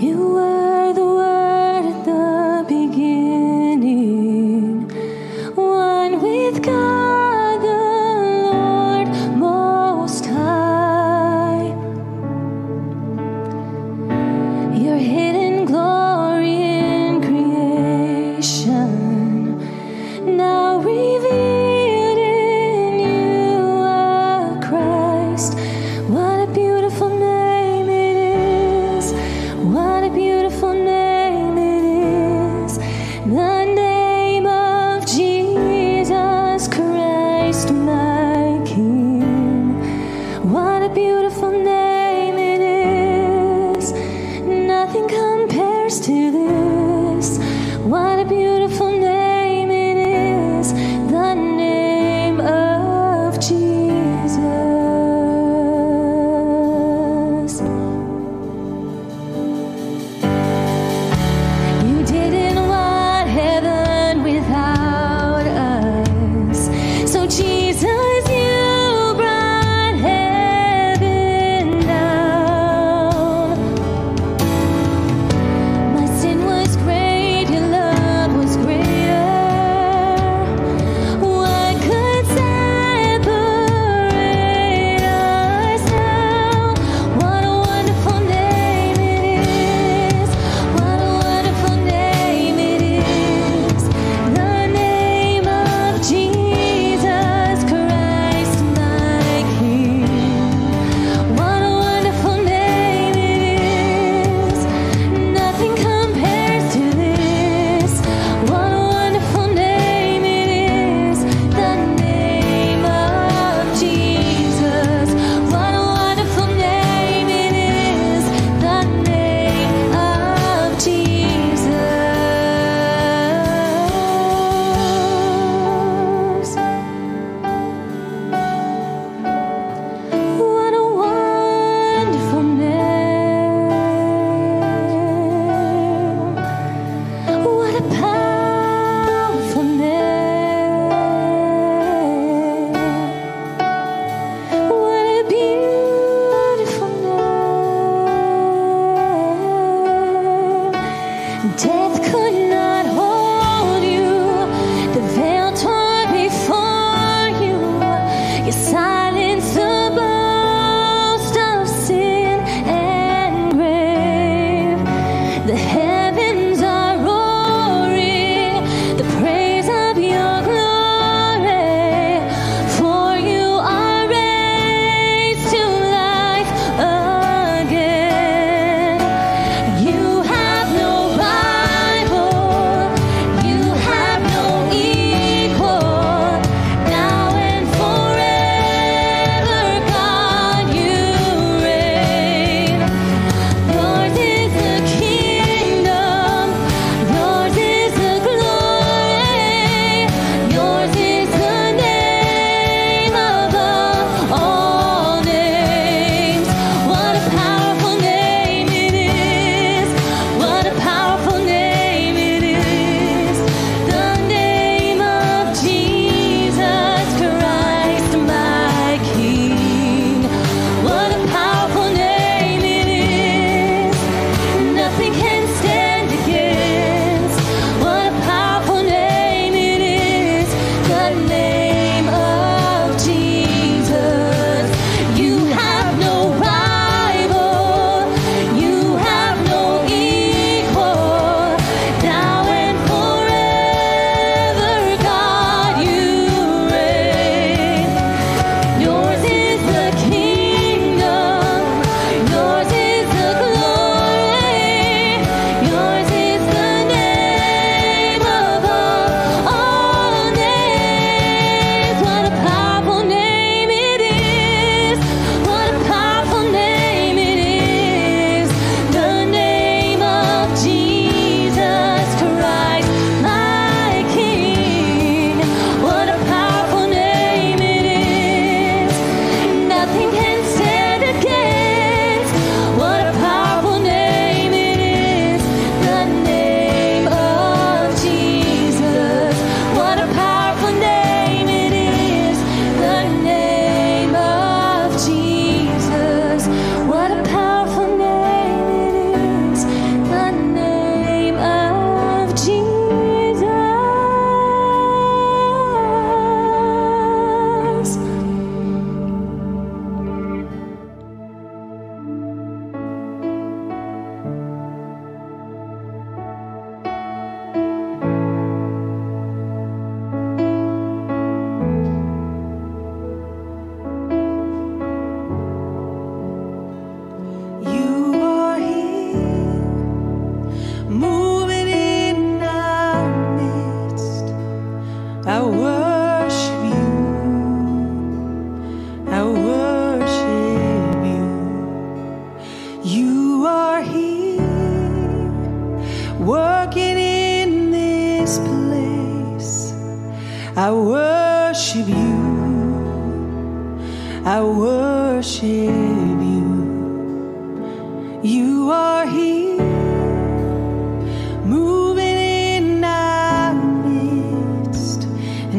You were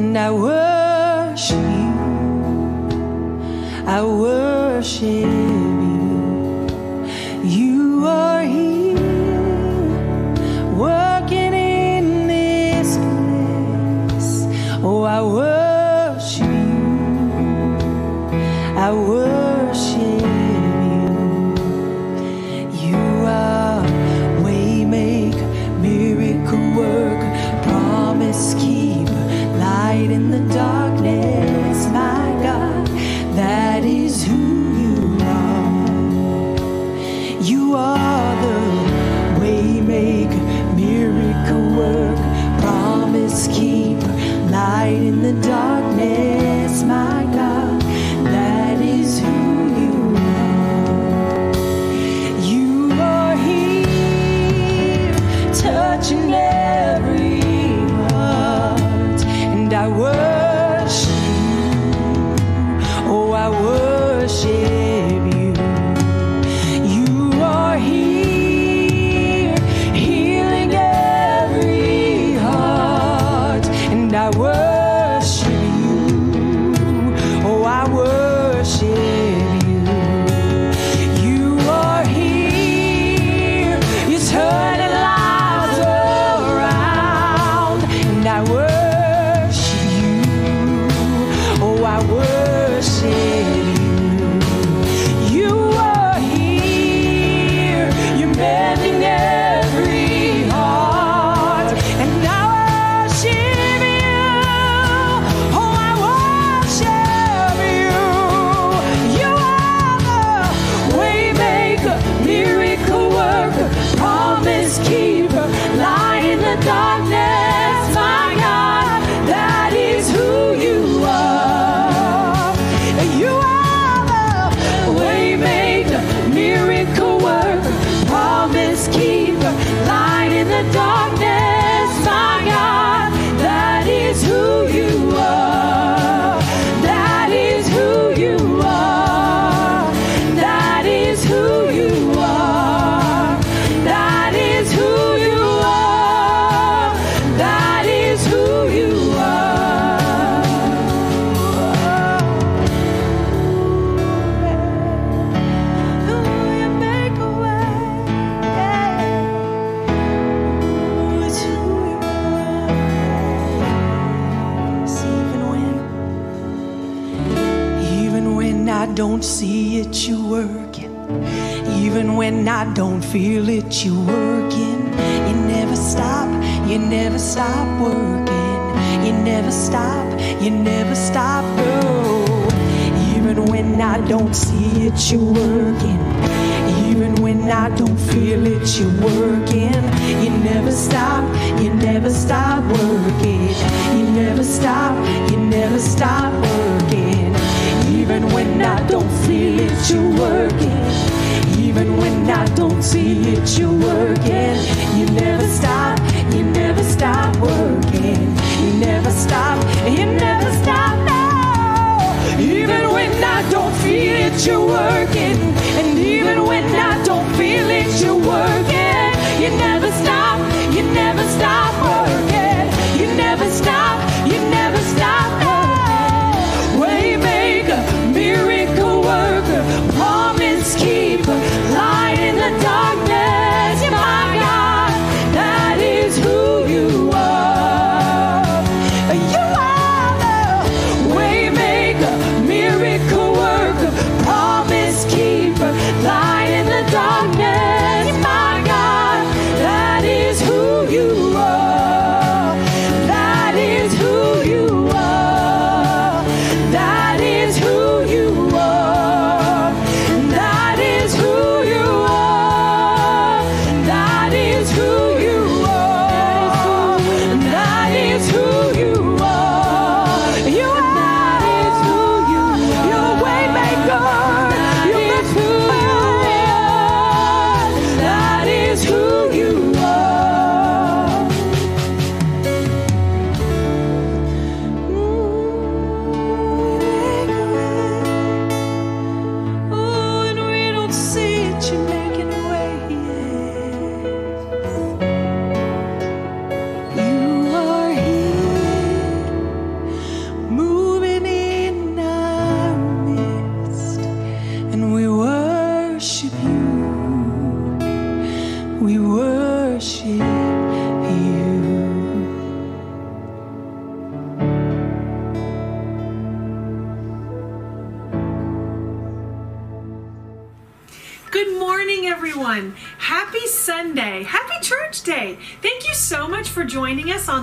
and I worship you. I worship. worship. feel it, you're working. You never stop, you never stop working. You never stop, you never stop, no. Even when I don't see it, you're working. Even when I don't feel it, you're working. You never stop, you never stop working. You never stop, you never stop working. Even when I don't feel it, you're working. Even when I don't see it, you're working. You never stop, you never stop working. You never stop, you never stop now. Even when I don't feel it, you're working. And even when I don't feel it, you're working.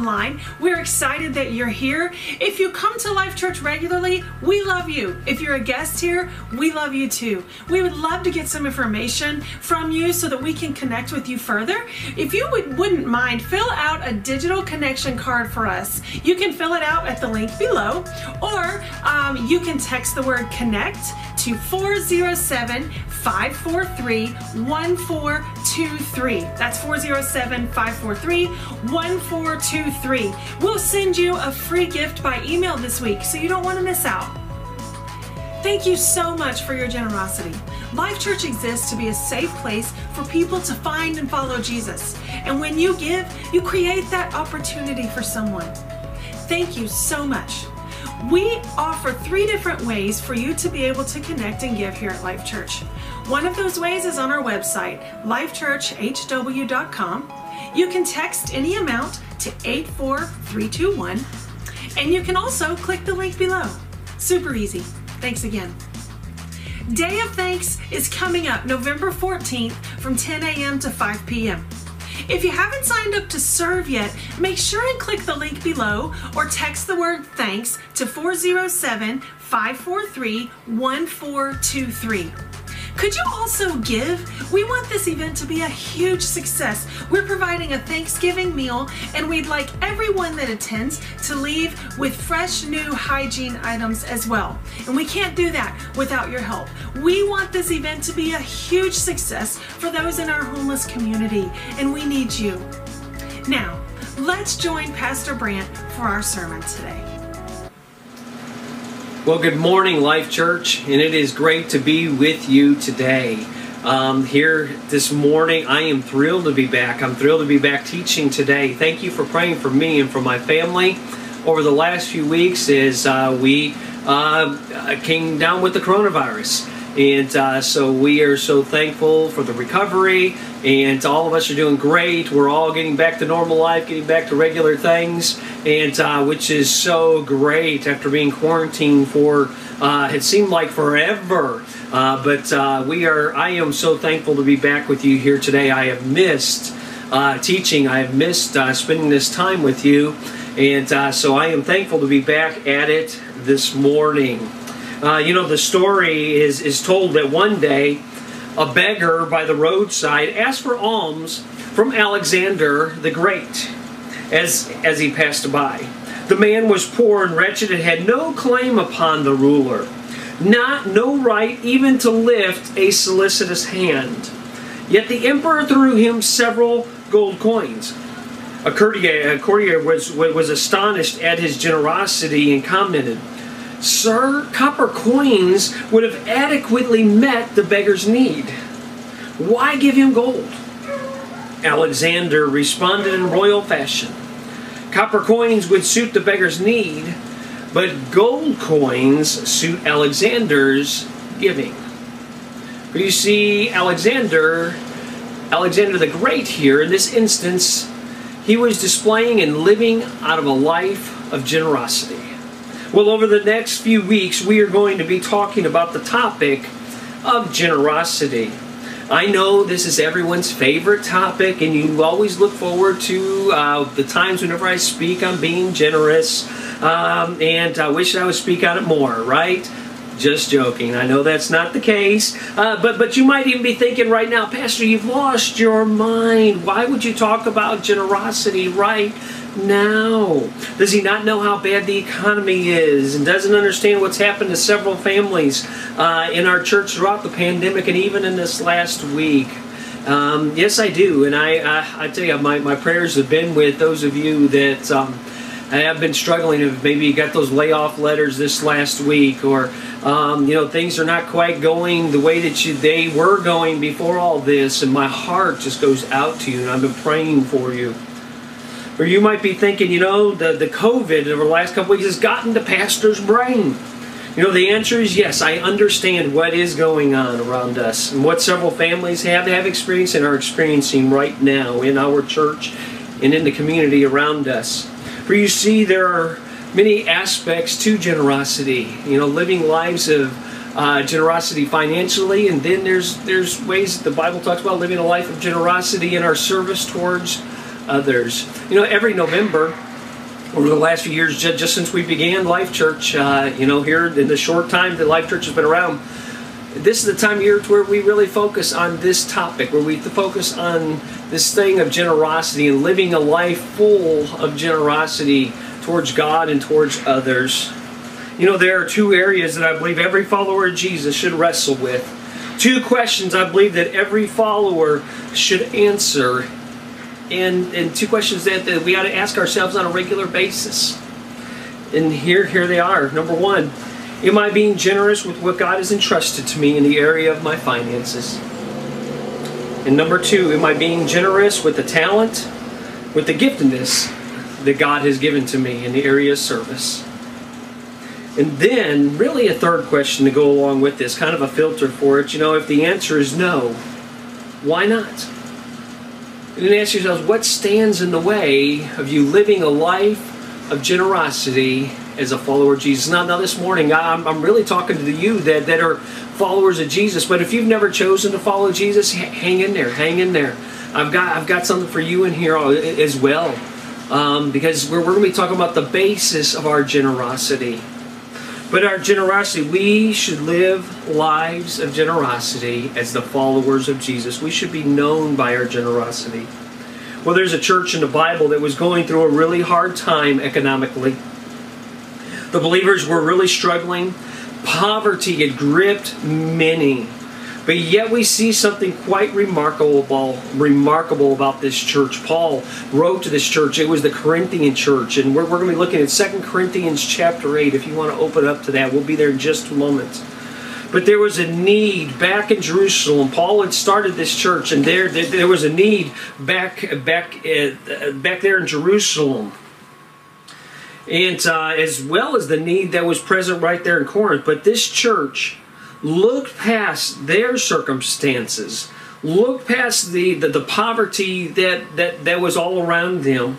Online. We're excited that you're here. If you come to Life Church regularly, we love you. If you're a guest here, we love you too. We would love to get some information from you so that we can connect with you further. If you would, wouldn't mind, fill out a digital connection card for us. You can fill it out at the link below, or um, you can text the word connect to 407 543 1423. That's 407 543 1423. We'll send you a free gift by email this week, so you don't want to miss out. Thank you so much for your generosity. Life Church exists to be a safe place for people to find and follow Jesus. And when you give, you create that opportunity for someone. Thank you so much. We offer three different ways for you to be able to connect and give here at Life Church. One of those ways is on our website, lifechurchhw.com. You can text any amount to 84321, and you can also click the link below. Super easy. Thanks again. Day of Thanks is coming up November 14th from 10 a.m. to 5 p.m. If you haven't signed up to serve yet, make sure and click the link below or text the word thanks to 407 543 1423. Could you also give? We want this event to be a huge success. We're providing a Thanksgiving meal, and we'd like everyone that attends to leave with fresh new hygiene items as well. And we can't do that without your help. We want this event to be a huge success for those in our homeless community, and we need you. Now, let's join Pastor Brandt for our sermon today. Well, good morning, Life Church, and it is great to be with you today. Um, here this morning, I am thrilled to be back. I'm thrilled to be back teaching today. Thank you for praying for me and for my family over the last few weeks as uh, we uh, came down with the coronavirus. And uh, so we are so thankful for the recovery, and all of us are doing great. We're all getting back to normal life, getting back to regular things, and uh, which is so great after being quarantined for uh, it seemed like forever. Uh, but uh, we are. I am so thankful to be back with you here today. I have missed uh, teaching. I have missed spending this time with you, and so I am thankful to be back at it this morning. Uh, you know, the story is, is told that one day a beggar by the roadside asked for alms from Alexander the Great as, as he passed by. The man was poor and wretched and had no claim upon the ruler, not no right even to lift a solicitous hand. Yet the emperor threw him several gold coins. A courtier, a courtier was, was astonished at his generosity and commented, Sir, copper coins would have adequately met the beggar's need. Why give him gold? Alexander responded in royal fashion. Copper coins would suit the beggar's need, but gold coins suit Alexander's giving. For you see, Alexander, Alexander the Great here, in this instance, he was displaying and living out of a life of generosity. Well, over the next few weeks, we are going to be talking about the topic of generosity. I know this is everyone's favorite topic, and you always look forward to uh, the times whenever I speak on being generous, um, and I wish I would speak on it more, right? Just joking. I know that's not the case, uh, but but you might even be thinking right now, Pastor, you've lost your mind. Why would you talk about generosity right now? Does he not know how bad the economy is and doesn't understand what's happened to several families uh, in our church throughout the pandemic and even in this last week? Um, yes, I do, and I, I, I tell you, my, my prayers have been with those of you that um, have been struggling. If maybe you got those layoff letters this last week, or um, you know things are not quite going the way that you, they were going before all this, and my heart just goes out to you, and I've been praying for you. Or you might be thinking, you know, the, the COVID over the last couple weeks has gotten to pastor's brain. You know, the answer is yes. I understand what is going on around us and what several families have have experienced and are experiencing right now in our church and in the community around us. For you see, there are many aspects to generosity. You know, living lives of uh, generosity financially, and then there's there's ways the Bible talks about living a life of generosity in our service towards others. You know, every November over the last few years, just since we began Life Church, uh, you know, here in the short time that Life Church has been around, this is the time of year where we really focus on this topic, where we focus on this thing of generosity and living a life full of generosity towards God and towards others. You know, there are two areas that I believe every follower of Jesus should wrestle with. Two questions I believe that every follower should answer. And, and two questions that, that we ought to ask ourselves on a regular basis. And here, here they are. Number one, am I being generous with what God has entrusted to me in the area of my finances? And number two, am I being generous with the talent, with the giftedness that God has given to me in the area of service? And then, really, a third question to go along with this, kind of a filter for it. You know, if the answer is no, why not? And ask yourselves, what stands in the way of you living a life of generosity as a follower of Jesus? Now, now this morning, I'm, I'm really talking to you that, that are followers of Jesus. But if you've never chosen to follow Jesus, hang in there, hang in there. I've got, I've got something for you in here as well. Um, because we're, we're going to be talking about the basis of our generosity. But our generosity, we should live lives of generosity as the followers of Jesus. We should be known by our generosity. Well, there's a church in the Bible that was going through a really hard time economically. The believers were really struggling. Poverty had gripped many. But yet we see something quite remarkable, remarkable about this church. Paul wrote to this church. It was the Corinthian church, and we're, we're going to be looking at 2 Corinthians chapter 8. If you want to open up to that, we'll be there in just a moment. But there was a need back in Jerusalem. Paul had started this church, and there, there, there was a need back, back, uh, back there in Jerusalem and uh, as well as the need that was present right there in Corinth. But this church looked past their circumstances, looked past the, the, the, poverty that, that, that was all around them,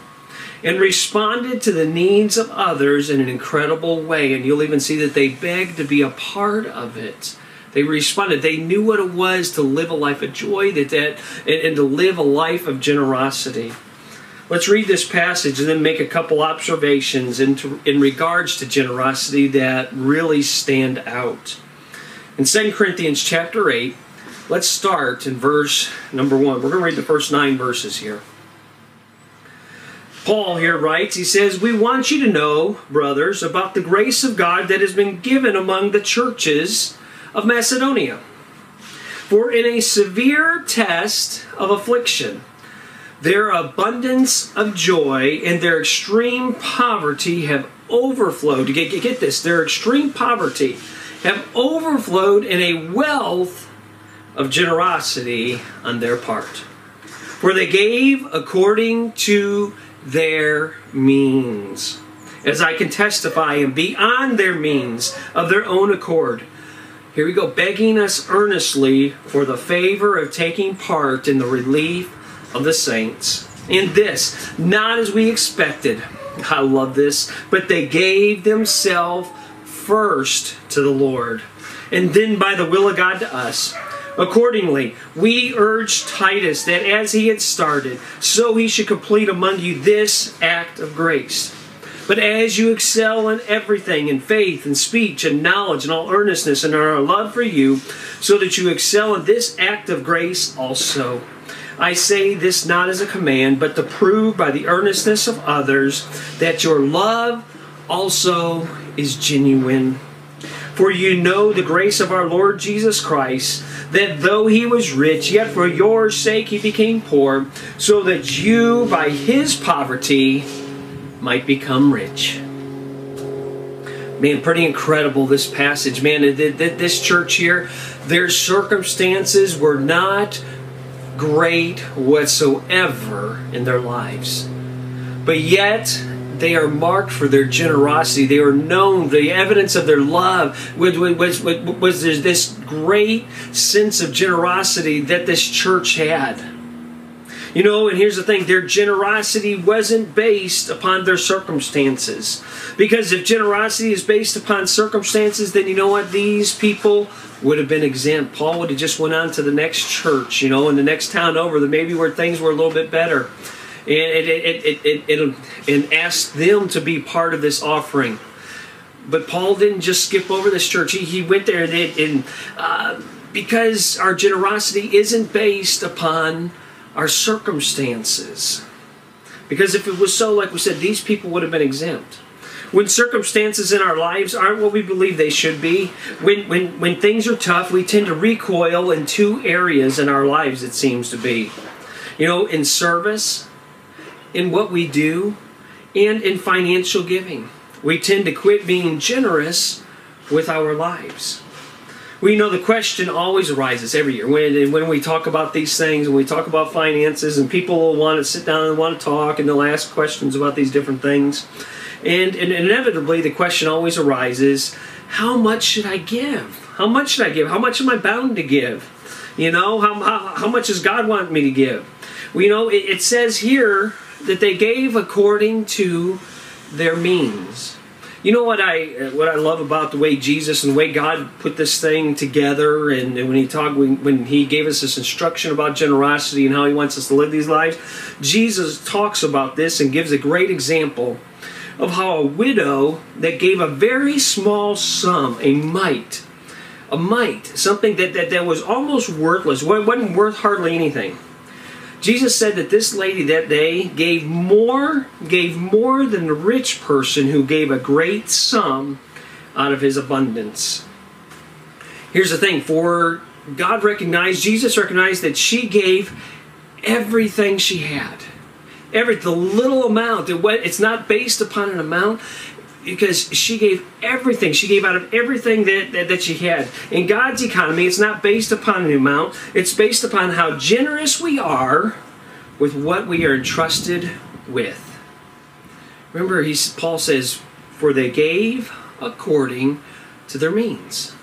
and responded to the needs of others in an incredible way. And you'll even see that they begged to be a part of it. They responded. They knew what it was to live a life of joy that, that, and, and to live a life of generosity. Let's read this passage and then make a couple observations in, to, in regards to generosity that really stand out. In 2 Corinthians chapter 8, let's start in verse number 1. We're going to read the first nine verses here. Paul here writes, he says, We want you to know, brothers, about the grace of God that has been given among the churches of Macedonia. For in a severe test of affliction, their abundance of joy and their extreme poverty have overflowed. Get, get this, their extreme poverty have overflowed in a wealth of generosity on their part. For they gave according to their means, as I can testify, and beyond their means of their own accord. Here we go, begging us earnestly for the favor of taking part in the relief of the saints. In this, not as we expected. I love this. But they gave themselves first to the Lord, and then by the will of God to us. Accordingly, we urge Titus that as he had started, so he should complete among you this act of grace. But as you excel in everything, in faith and speech and knowledge and all earnestness and our love for you, so that you excel in this act of grace also. I say this not as a command, but to prove by the earnestness of others that your love also is genuine. For you know the grace of our Lord Jesus Christ, that though he was rich, yet for your sake he became poor, so that you by his poverty might become rich. Man, pretty incredible this passage. Man, this church here, their circumstances were not great whatsoever in their lives. But yet, they are marked for their generosity. They are known. The evidence of their love was, was, was, was this great sense of generosity that this church had. You know, and here's the thing their generosity wasn't based upon their circumstances. Because if generosity is based upon circumstances, then you know what? These people would have been exempt. Paul would have just went on to the next church, you know, in the next town over, maybe where things were a little bit better. And it, it, it, it, it, and asked them to be part of this offering. But Paul didn't just skip over this church. He, he went there and, it, and uh, because our generosity isn't based upon our circumstances. Because if it was so, like we said, these people would have been exempt. When circumstances in our lives aren't what we believe they should be, when, when, when things are tough, we tend to recoil in two areas in our lives, it seems to be. You know, in service, in what we do, and in financial giving. We tend to quit being generous with our lives. We know the question always arises every year when when we talk about these things, when we talk about finances, and people will want to sit down and want to talk, and they'll ask questions about these different things. And, and inevitably, the question always arises how much should I give? How much should I give? How much am I bound to give? You know, how, how, how much does God want me to give? You know, it, it says here that they gave according to their means. You know what I what I love about the way Jesus and the way God put this thing together, and, and when He talked when, when He gave us this instruction about generosity and how He wants us to live these lives, Jesus talks about this and gives a great example of how a widow that gave a very small sum, a mite, a mite, something that, that, that was almost worthless, wasn't worth hardly anything. Jesus said that this lady that day gave more, gave more than the rich person who gave a great sum out of his abundance. Here's the thing, for God recognized, Jesus recognized that she gave everything she had. Every the little amount. It, it's not based upon an amount because she gave everything. She gave out of everything that, that, that, she had. In God's economy, it's not based upon an amount, it's based upon how generous we are with what we are entrusted with. Remember, he's, Paul says, For they gave according to their means.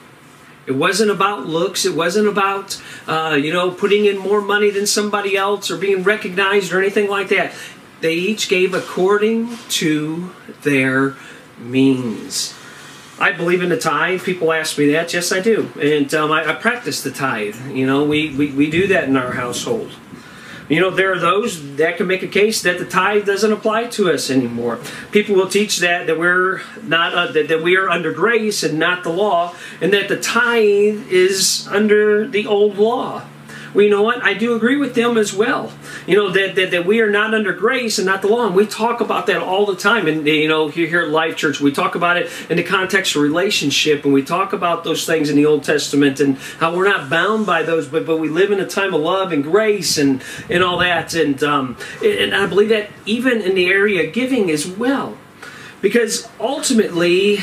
It wasn't about looks. It wasn't about, uh, you know, putting in more money than somebody else or being recognized or anything like that. They each gave according to their means. I believe in the tithe. People ask me that. Yes, I do. And um, I, I, practice the tithe. You know, we, we, we do that in our household. You know, there are those that can make a case that the tithe doesn't apply to us anymore. People will teach that that we're not uh, that, that we are under grace and not the law, and that the tithe is under the old law. Well, you know what? I do agree with them as well. You know, that, that, that we are not under grace and not the law. And we talk about that all the time. And, you know, here at Life Church, we talk about it in the context of relationship. And we talk about those things in the Old Testament and how we're not bound by those, but, but we live in a time of love and grace and, and all that. And, um, and I believe that even in the area of giving as well. Because ultimately,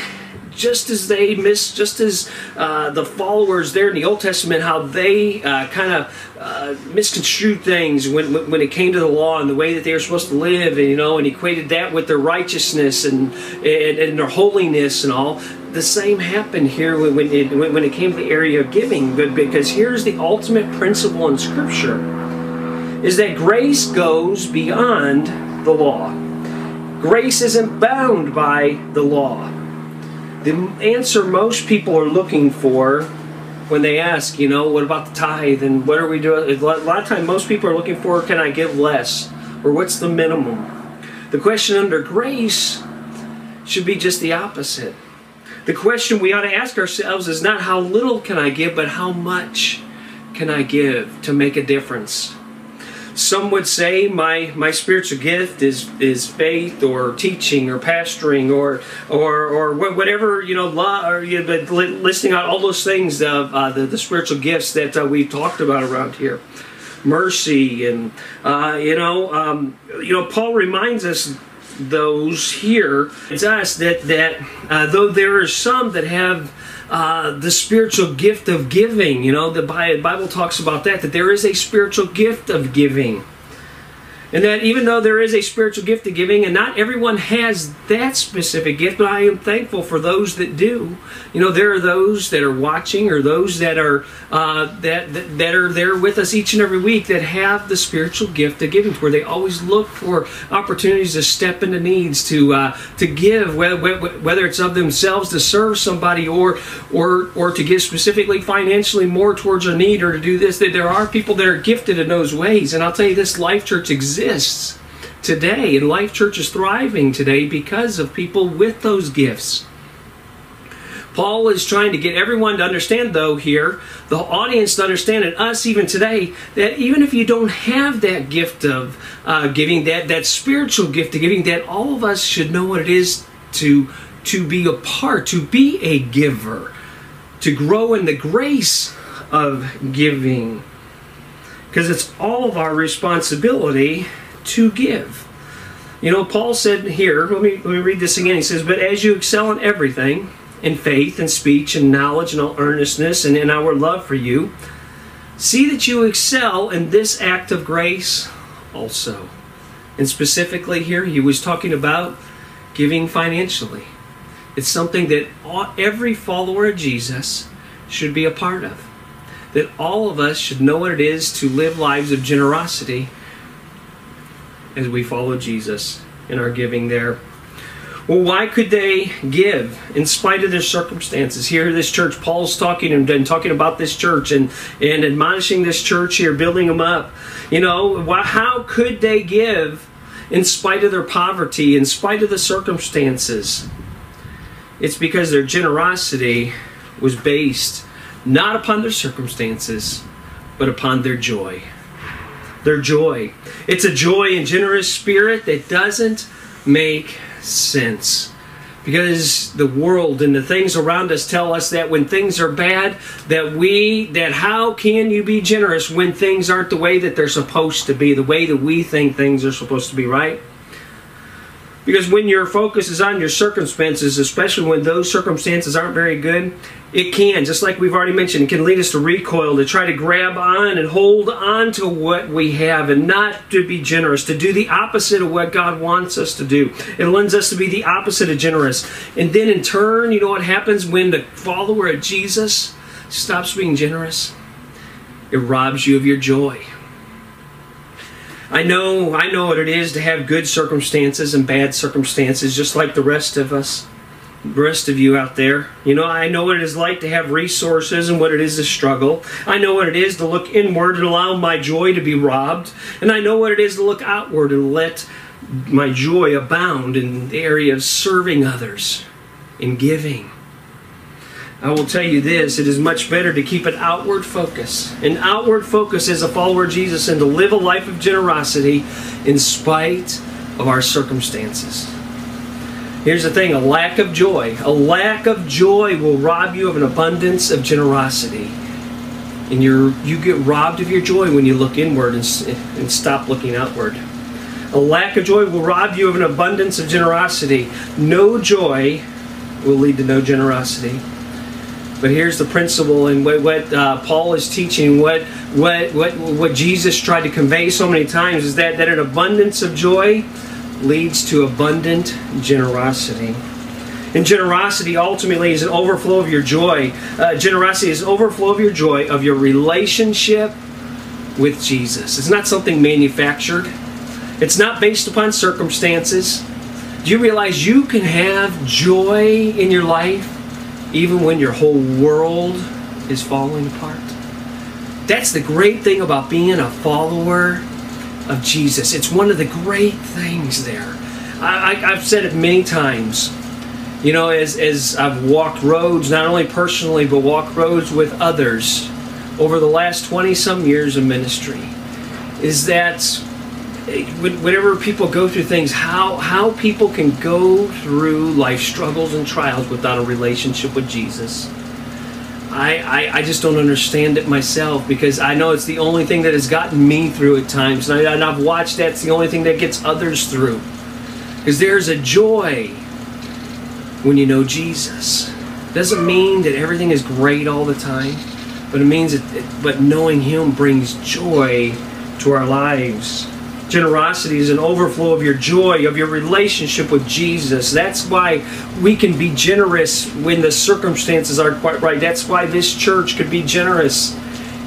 just as they miss, just as uh, the followers there in the Old Testament, how they uh, kind of uh, misconstrued things when, when it came to the law and the way that they were supposed to live, and you know, and equated that with their righteousness and and, and their holiness and all. The same happened here when it, when it came to the area of giving, but because here's the ultimate principle in Scripture: is that grace goes beyond the law. Grace isn't bound by the law the answer most people are looking for when they ask, you know, what about the tithe and what are we doing? A lot of time, most people are looking for, can I give less? Or what's the minimum? The question under grace should be just the opposite. The question we ought to ask ourselves is not how little can I give, but how much can I give to make a difference? Some would say my, my spiritual gift is, is faith or teaching or pastoring or or, or whatever you know, or, you know listing out all those things of uh, the, the spiritual gifts that uh, we've talked about around here. Mercy and uh, you know um, you know Paul reminds us those here it's us that that uh, though there are some that have uh, the spiritual gift of giving. You know, the Bible talks about that, that there is a spiritual gift of giving. And that even though there is a spiritual gift of giving, and not everyone has that specific gift, but I am thankful for those that do. You know, there are those that are watching, or those that are uh, that, that that are there with us each and every week that have the spiritual gift of giving, where they always look for opportunities to step into needs, to uh, to give, whether, whether it's of themselves to serve somebody, or or or to give specifically financially more towards a need, or to do this. That there are people that are gifted in those ways, and I'll tell you, this Life Church exists exists today, and Life Church is thriving today because of people with those gifts. Paul is trying to get everyone to understand, though, here, the audience to understand, and us even today, that even if you don't have that gift of uh, giving, that, that spiritual gift of giving, that all of us should know what it is to, to be a part, to be a giver, to grow in the grace of giving because it's all of our responsibility to give. You know, Paul said here, let me, let me read this again. He says, But as you excel in everything, in faith and speech and knowledge and all earnestness and in our love for you, see that you excel in this act of grace also. And specifically here, he was talking about giving financially. It's something that every follower of Jesus should be a part of that all of us should know what it is to live lives of generosity as we follow Jesus in our giving there. Well, why could they give in spite of their circumstances? Here, this church, Paul's talking and, talking about this church and, and admonishing this church here, building them up. You know, how could they give in spite of their poverty, in spite of the circumstances? It's because their generosity was based not upon their circumstances, but upon their joy. Their joy. It's a joy and generous spirit that doesn't make sense. Because the world and the things around us tell us that when things are bad, that we, that how can you be generous when things aren't the way that they're supposed to be, the way that we think things are supposed to be, right? Because when your focus is on your circumstances, especially when those circumstances aren't very good, it can, just like we've already mentioned, it can lead us to recoil, to try to grab on and hold on to what we have and not to be generous, to do the opposite of what God wants us to do. It lends us to be the opposite of generous. And then in turn, you know what happens when the follower of Jesus stops being generous? It robs you of your joy. I know, I know what it is to have good circumstances and bad circumstances, just like the rest of us, the rest of you out there. You know, I know what it is like to have resources and what it is to struggle. I know what it is to look inward and allow my joy to be robbed. And I know what it is to look outward and let my joy abound in the area of serving others, in giving. I will tell you this it is much better to keep an outward focus, an outward focus as a follower of Jesus, and to live a life of generosity in spite of our circumstances. Here's the thing a lack of joy, a lack of joy will rob you of an abundance of generosity. And you you get robbed of your joy when you look inward and, and stop looking outward. A lack of joy will rob you of an abundance of generosity. No joy will lead to no generosity. But here's the principle, and what, what uh, Paul is teaching, what, what, what, what Jesus tried to convey so many times is that, that an abundance of joy leads to abundant generosity. And generosity ultimately is an overflow of your joy. Uh, generosity is overflow of your joy, of your relationship with Jesus. It's not something manufactured. It's not based upon circumstances. Do you realize you can have joy in your life even when your whole world is falling apart. That's the great thing about being a follower of Jesus. It's one of the great things there. I, have said it many times. You know, as, as I've walked roads, not only personally, but walked roads with others over the last 20 some years of ministry, is that whenever people go through things, how how people can go through life struggles and trials without a relationship with Jesus. I, I, I, just don't understand it myself because I know it's the only thing that has gotten me through at times. And, I, and I've watched that's the only thing that gets others through. Because there's a joy when you know Jesus. It Doesn't mean that everything is great all the time, but it means that, but knowing Him brings joy to our lives. Generosity is an overflow of your joy, of your relationship with Jesus. That's why we can be generous when the circumstances aren't quite right. That's why this church could be generous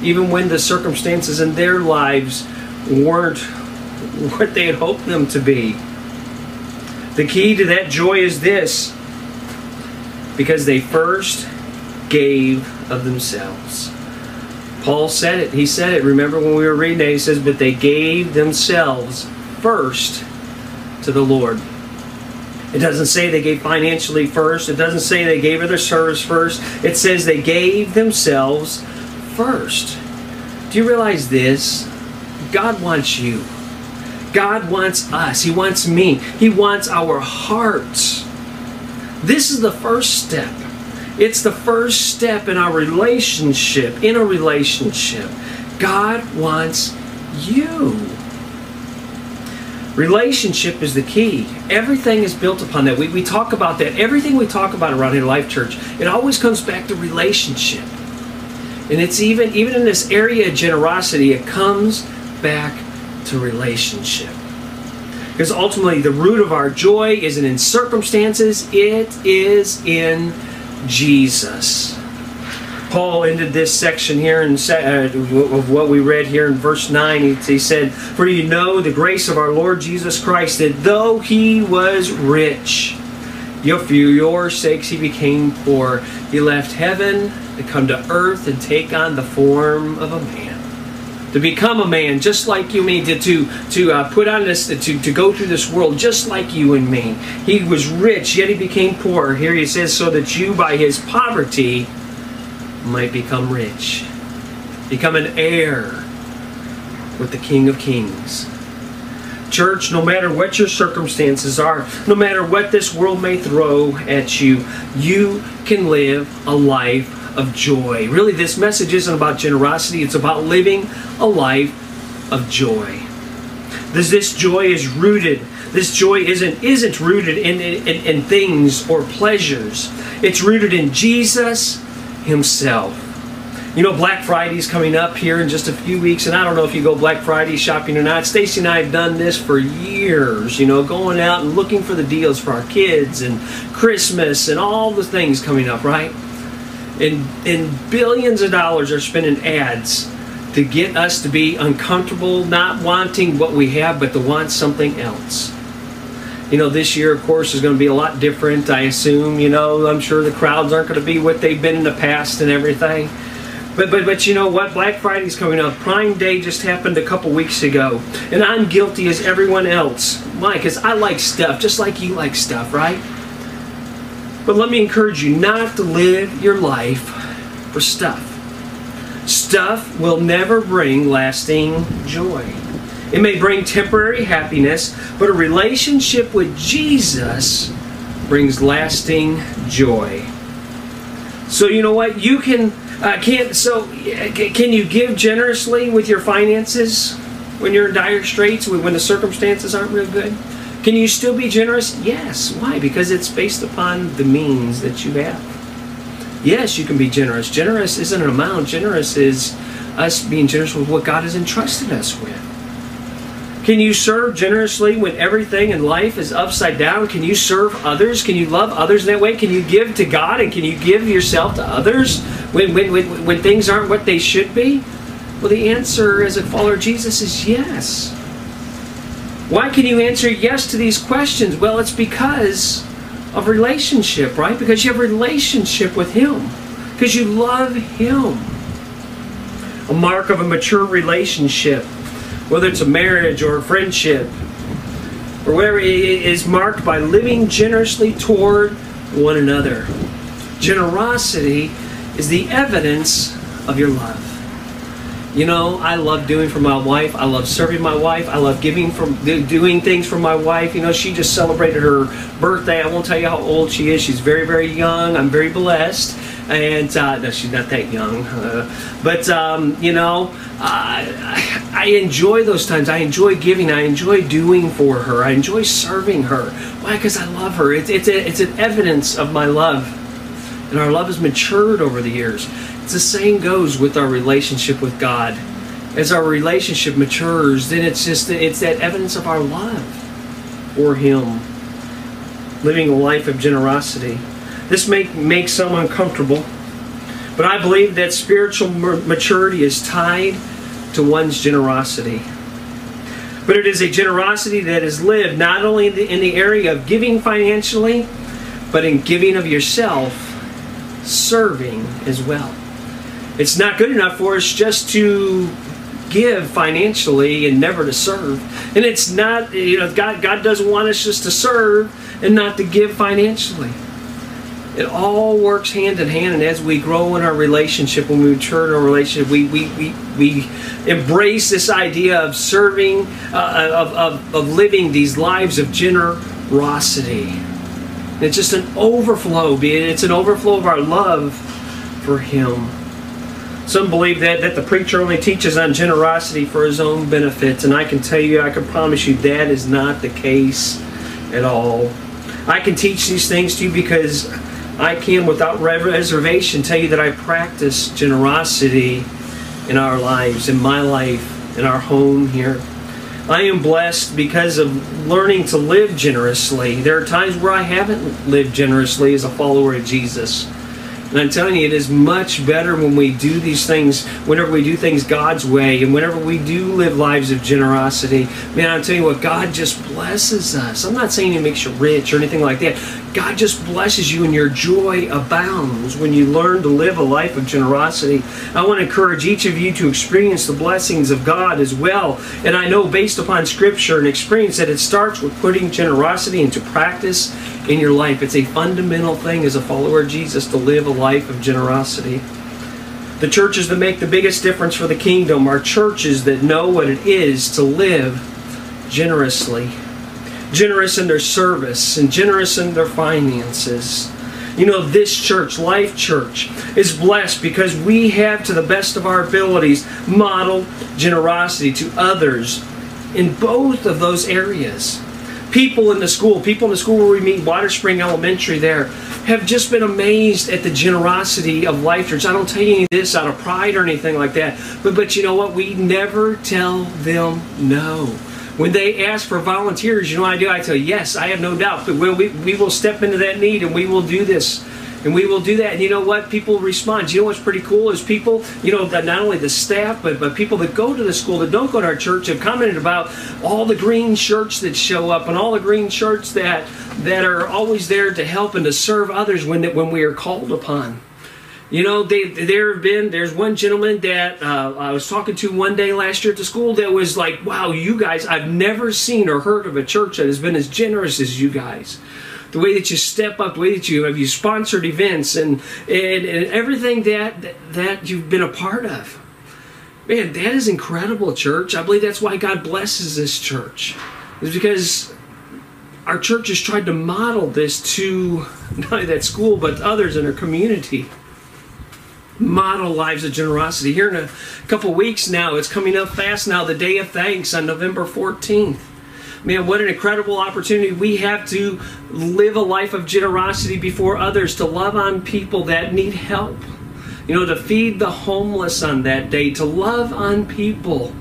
even when the circumstances in their lives weren't what they had hoped them to be. The key to that joy is this because they first gave of themselves. Paul said it. He said it. Remember when we were reading it? He says, But they gave themselves first to the Lord. It doesn't say they gave financially first. It doesn't say they gave of their service first. It says they gave themselves first. Do you realize this? God wants you. God wants us. He wants me. He wants our hearts. This is the first step. It's the first step in our relationship, in a relationship. God wants you. Relationship is the key. Everything is built upon that. We, we talk about that. Everything we talk about around here Life Church, it always comes back to relationship. And it's even even in this area of generosity, it comes back to relationship. Because ultimately the root of our joy isn't in circumstances, it is in Jesus. Paul ended this section here in, uh, of what we read here in verse 9. He, he said, For you know the grace of our Lord Jesus Christ, that though he was rich, yet for your sakes he became poor. He left heaven to come to earth and take on the form of a man to become a man just like you and me, to, to, uh, put on this, to, to go through this world just like you and me. He was rich, yet he became poor. Here he says, so that you by his poverty might become rich, become an heir with the King of Kings. Church, no matter what your circumstances are, no matter what this world may throw at you, you can live a life of joy. Really, this message isn't about generosity, it's about living a life of joy. This, this joy is rooted. This joy isn't, isn't rooted in, in, in things or pleasures. It's rooted in Jesus Himself. You know, Black Friday's coming up here in just a few weeks, and I don't know if you go Black Friday shopping or not. Stacy and I have done this for years, you know, going out and looking for the deals for our kids and Christmas and all the things coming up, right? And, and billions of dollars are spent in ads to get us to be uncomfortable, not wanting what we have, but to want something else. You know, this year, of course, is going to be a lot different, I assume. You know, I'm sure the crowds aren't going to be what they've been in the past and everything. But, but, but you know what? Black Friday's coming up. Prime Day just happened a couple weeks ago. And I'm guilty as everyone else. Why? Because I like stuff, just like you like stuff, right? But let me encourage you not to live your life for stuff. Stuff will never bring lasting joy. It may bring temporary happiness, but a relationship with Jesus brings lasting joy. So you know what? You can uh, can't so can you give generously with your finances when you're in dire straits when the circumstances aren't real good? Can you still be generous? Yes. Why? Because it's based upon the means that you have. Yes, you can be generous. Generous isn't an amount. Generous is us being generous with what God has entrusted us with. Can you serve generously when everything in life is upside down? Can you serve others? Can you love others in that way? Can you give to God and can you give yourself to others when, when, when, when things aren't what they should be? Well, the answer as a follower of Jesus is yes. Why can you answer yes to these questions? Well, it's because of relationship, right? Because you have a relationship with Him. Because you love Him. A mark of a mature relationship, whether it's a marriage or a friendship, or whatever, is marked by living generously toward one another. Generosity is the evidence of your love. You know, I love doing for my wife. I love serving my wife. I love giving from doing things for my wife. You know, she just celebrated her birthday. I won't tell you how old she is. She's very, very young. I'm very blessed. And uh, no, she's not that young. Uh, but um, you know, uh, I enjoy those times. I enjoy giving. I enjoy doing for her. I enjoy serving her. Why? Because I love her. It's it's a, it's an evidence of my love, and our love has matured over the years. The same goes with our relationship with God. as our relationship matures, then it's just it's that evidence of our love for Him, living a life of generosity. This may make some uncomfortable, but I believe that spiritual maturity is tied to one's generosity. But it is a generosity that is lived not only in the, in the area of giving financially, but in giving of yourself, serving as well. It's not good enough for us just to give financially and never to serve. And it's not, you know, God, God doesn't want us just to serve and not to give financially. It all works hand in hand, and as we grow in our relationship, when we mature in our relationship, we, we, we, we embrace this idea of serving, uh, of, of, of living these lives of generosity. It's just an overflow, it's an overflow of our love for Him. Some believe that, that the preacher only teaches on generosity for his own benefits, and I can tell you, I can promise you that is not the case at all. I can teach these things to you because I can, without reservation, tell you that I practice generosity in our lives, in my life, in our home here. I am blessed because of learning to live generously. There are times where I haven't lived generously as a follower of Jesus. And I'm telling you, it is much better when we do these things, whenever we do things God's way, and whenever we do live lives of generosity. Man, I'm telling you what, God just blesses us. I'm not saying He makes you rich or anything like that. God just blesses you, and your joy abounds when you learn to live a life of generosity. I want to encourage each of you to experience the blessings of God as well. And I know, based upon Scripture and experience, that it starts with putting generosity into practice in your life. It's a fundamental thing as a follower of Jesus to live a life of generosity. The churches that make the biggest difference for the kingdom are churches that know what it is to live generously. Generous in their service and generous in their finances. You know, this church, Life Church, is blessed because we have, to the best of our abilities, modeled generosity to others in both of those areas people in the school, people in the school where we meet, Water Spring Elementary there, have just been amazed at the generosity of Life Church. I don't tell you any of this out of pride or anything like that, but, but you know what? We never tell them no. When they ask for volunteers, you know I do? I tell yes, I have no doubt. But we, we, we will step into that need and we will do this and we will do that. And you know what? People respond. You know what's pretty cool is people, you know, not only the staff, but, but people that go to the school that don't go to our church have commented about all the green shirts that show up and all the green shirts that that are always there to help and to serve others when when we are called upon. You know, they, there have been, there's one gentleman that uh, I was talking to one day last year at the school that was like, wow, you guys, I've never seen or heard of a church that has been as generous as you guys the way that you step up, the way that you have you sponsored events and and, and everything that, that you've been a part of. Man, that is incredible, church. I believe that's why God blesses this church. Is because our church has tried to model this to not only that school but others in our community model lives of generosity. Here in a couple weeks now, it's coming up fast now, the Day of Thanks on November 14th man, what an incredible opportunity we have to live a life of generosity before others, to love on people that need help. You know, to feed the homeless on that day, to love on people.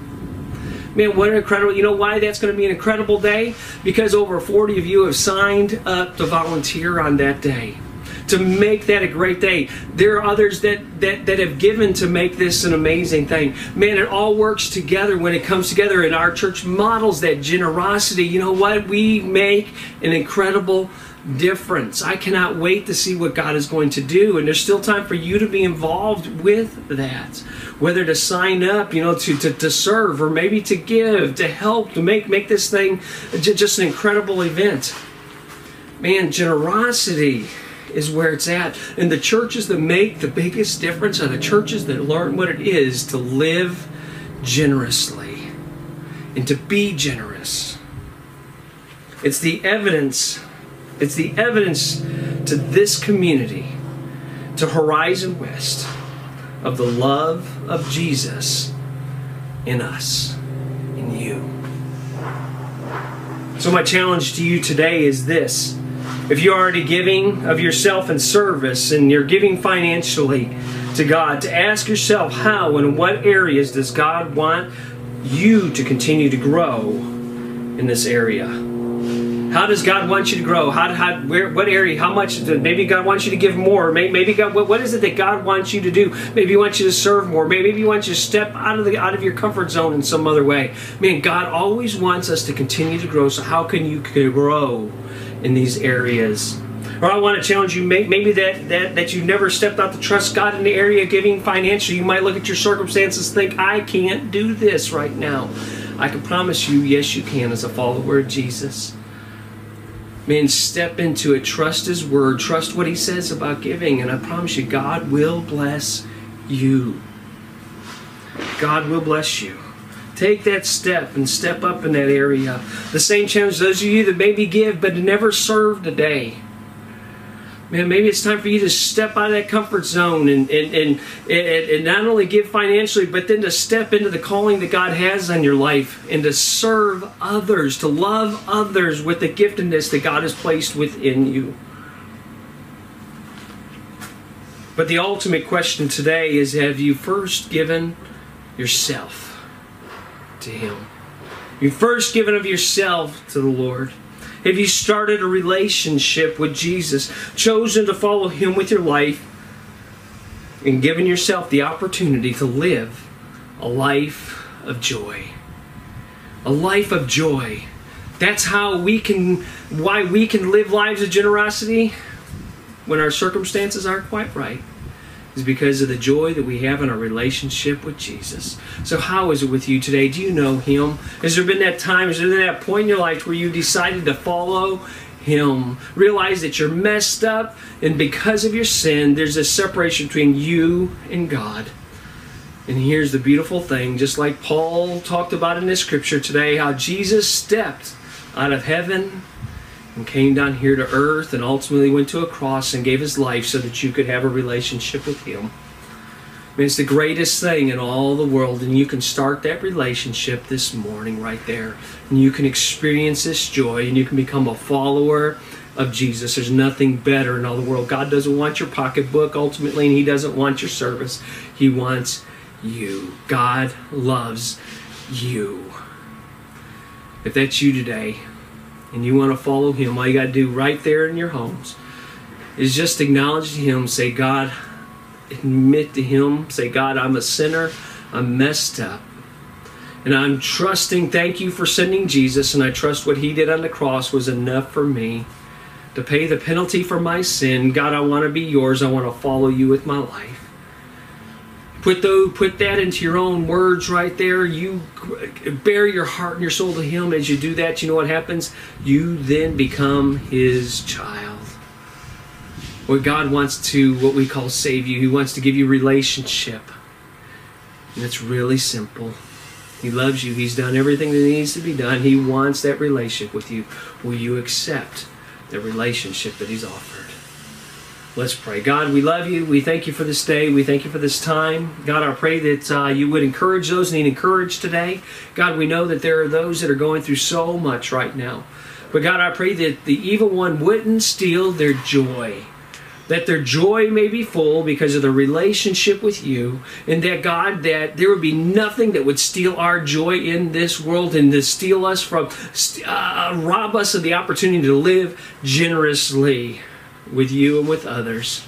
Man, what an incredible, you know why that's going to be an incredible day? Because over 40 of you have signed up to volunteer on that day to make that a great day. There are others that, that, that have given to make this an amazing thing. Man, it all works together when it comes together, and our church models that generosity. You know what? We make an incredible difference. I cannot wait to see what God is going to do. And there's still time for you to be involved with that. Whether to sign up, you know, to, to, to serve or maybe to give, to help, to make, make this thing just an incredible event. Man, generosity is where it's at. And the churches that make the biggest difference are the churches that learn what it is to live generously and to be generous. It's the evidence, it's the evidence to this community, to Horizon West, of the love of Jesus in us, in you. So, my challenge to you today is this if you're already giving of yourself in service and you're giving financially, to God to ask yourself how and what areas does God want you to continue to grow in this area. How does God want you to grow? How, how where, what area? How much? Maybe God wants you to give more. Maybe, maybe God, what, what is it that God wants you to do? Maybe He wants you to serve more. Maybe He wants you to step out of the out of your comfort zone in some other way. Man, God always wants us to continue to grow. So how can you grow in these areas? Or I want to challenge you, maybe that, that, that you've never stepped out to trust God in the area of giving financially. You might look at your circumstances think, I can't do this right now. I can promise you, yes, you can as a follower of Jesus. Man, step into it, trust His Word, trust what He says about giving, and I promise you, God will bless you. God will bless you. Take that step and step up in that area. The same challenge those of you that maybe give but never serve today man, maybe it's time for you to step out of that comfort zone and, and, and, and, not only give financially, but then to step into the calling that God has on your life and to serve others, to love others with the giftedness that God has placed within you. But the ultimate question today is have you first given yourself to Him? You first given of yourself to the Lord. Have you started a relationship with Jesus, chosen to follow Him with your life, and given yourself the opportunity to live a life of joy? A life of joy. That's how we can, why we can live lives of generosity when our circumstances aren't quite right is because of the joy that we have in our relationship with Jesus. So, how is it with you today? Do you know Him? Has there been that time, has there been that point in your life where you decided to follow Him? Realize that you're messed up, and because of your sin, there's a separation between you and God. And here's the beautiful thing just like Paul talked about in this scripture today, how Jesus stepped out of heaven and came down here to earth and ultimately went to a cross and gave his life so that you could have a relationship with him. I mean, it's the greatest thing in all the world, and you can start that relationship this morning right there. And you can experience this joy, and you can become a follower of Jesus. There's nothing better in all the world. God doesn't want your pocketbook ultimately, and He doesn't want your service. He wants you. God loves you. If that's you today, and you want to follow Him, all you got to do right there in your homes is just acknowledge to Him, say, God, admit to Him, say, God, I'm a sinner, I'm messed up. And I'm trusting, thank you for sending Jesus, and I trust what He did on the cross was enough for me to pay the penalty for my sin. God, I want to be yours, I want to follow you with my life. Put those, put that into your own words right there. You bear your heart and your soul to Him. As you do that, you know what happens? You then become His child. What God wants to, what we call save you, He wants to give you relationship. And it's really simple. He loves you. He's done everything that needs to be done. He wants that relationship with you. Will you accept the relationship that He's offered? Let's pray. God, we love you. We thank you for this day. We thank you for this time. God, I pray that uh, you would encourage those who need encouraged today. God, we know that there are those that are going through so much right now. But God, I pray that the evil one wouldn't steal their joy. That their joy may be full because of the relationship with you, and that God, that there would be nothing that would steal our joy in this world and to steal us from, uh, rob us of the opportunity to live generously with you and with others.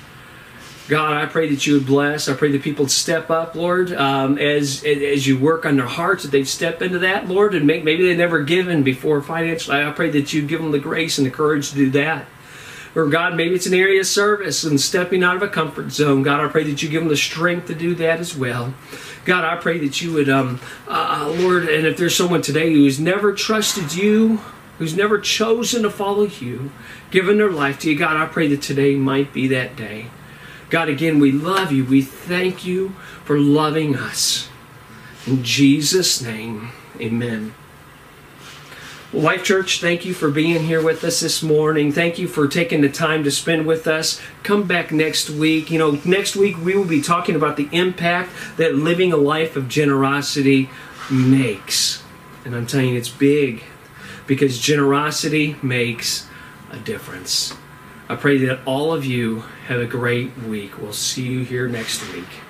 God, I pray that you would bless. I pray that people would step up, Lord, um, as as you work on their hearts, that they'd step into that, Lord, and make, maybe they've never given before financially. I pray that you'd give them the grace and the courage to do that. Or God, maybe it's an area of service and stepping out of a comfort zone. God, I pray that you give them the strength to do that as well. God, I pray that you would, um, uh, Lord, and if there's someone today who's never trusted you, who's never chosen to follow you, given their life to you. God, I pray that today might be that day. God, again, we love you. We thank you for loving us. In Jesus' name, amen. Well, Life Church, thank you for being here with us this morning. Thank you for taking the time to spend with us. Come back next week. You know, next week we will be talking about the impact that living a life of generosity makes. And I'm telling you, it's big because generosity makes a difference. I pray that all of you have a great week. We'll see you here next week.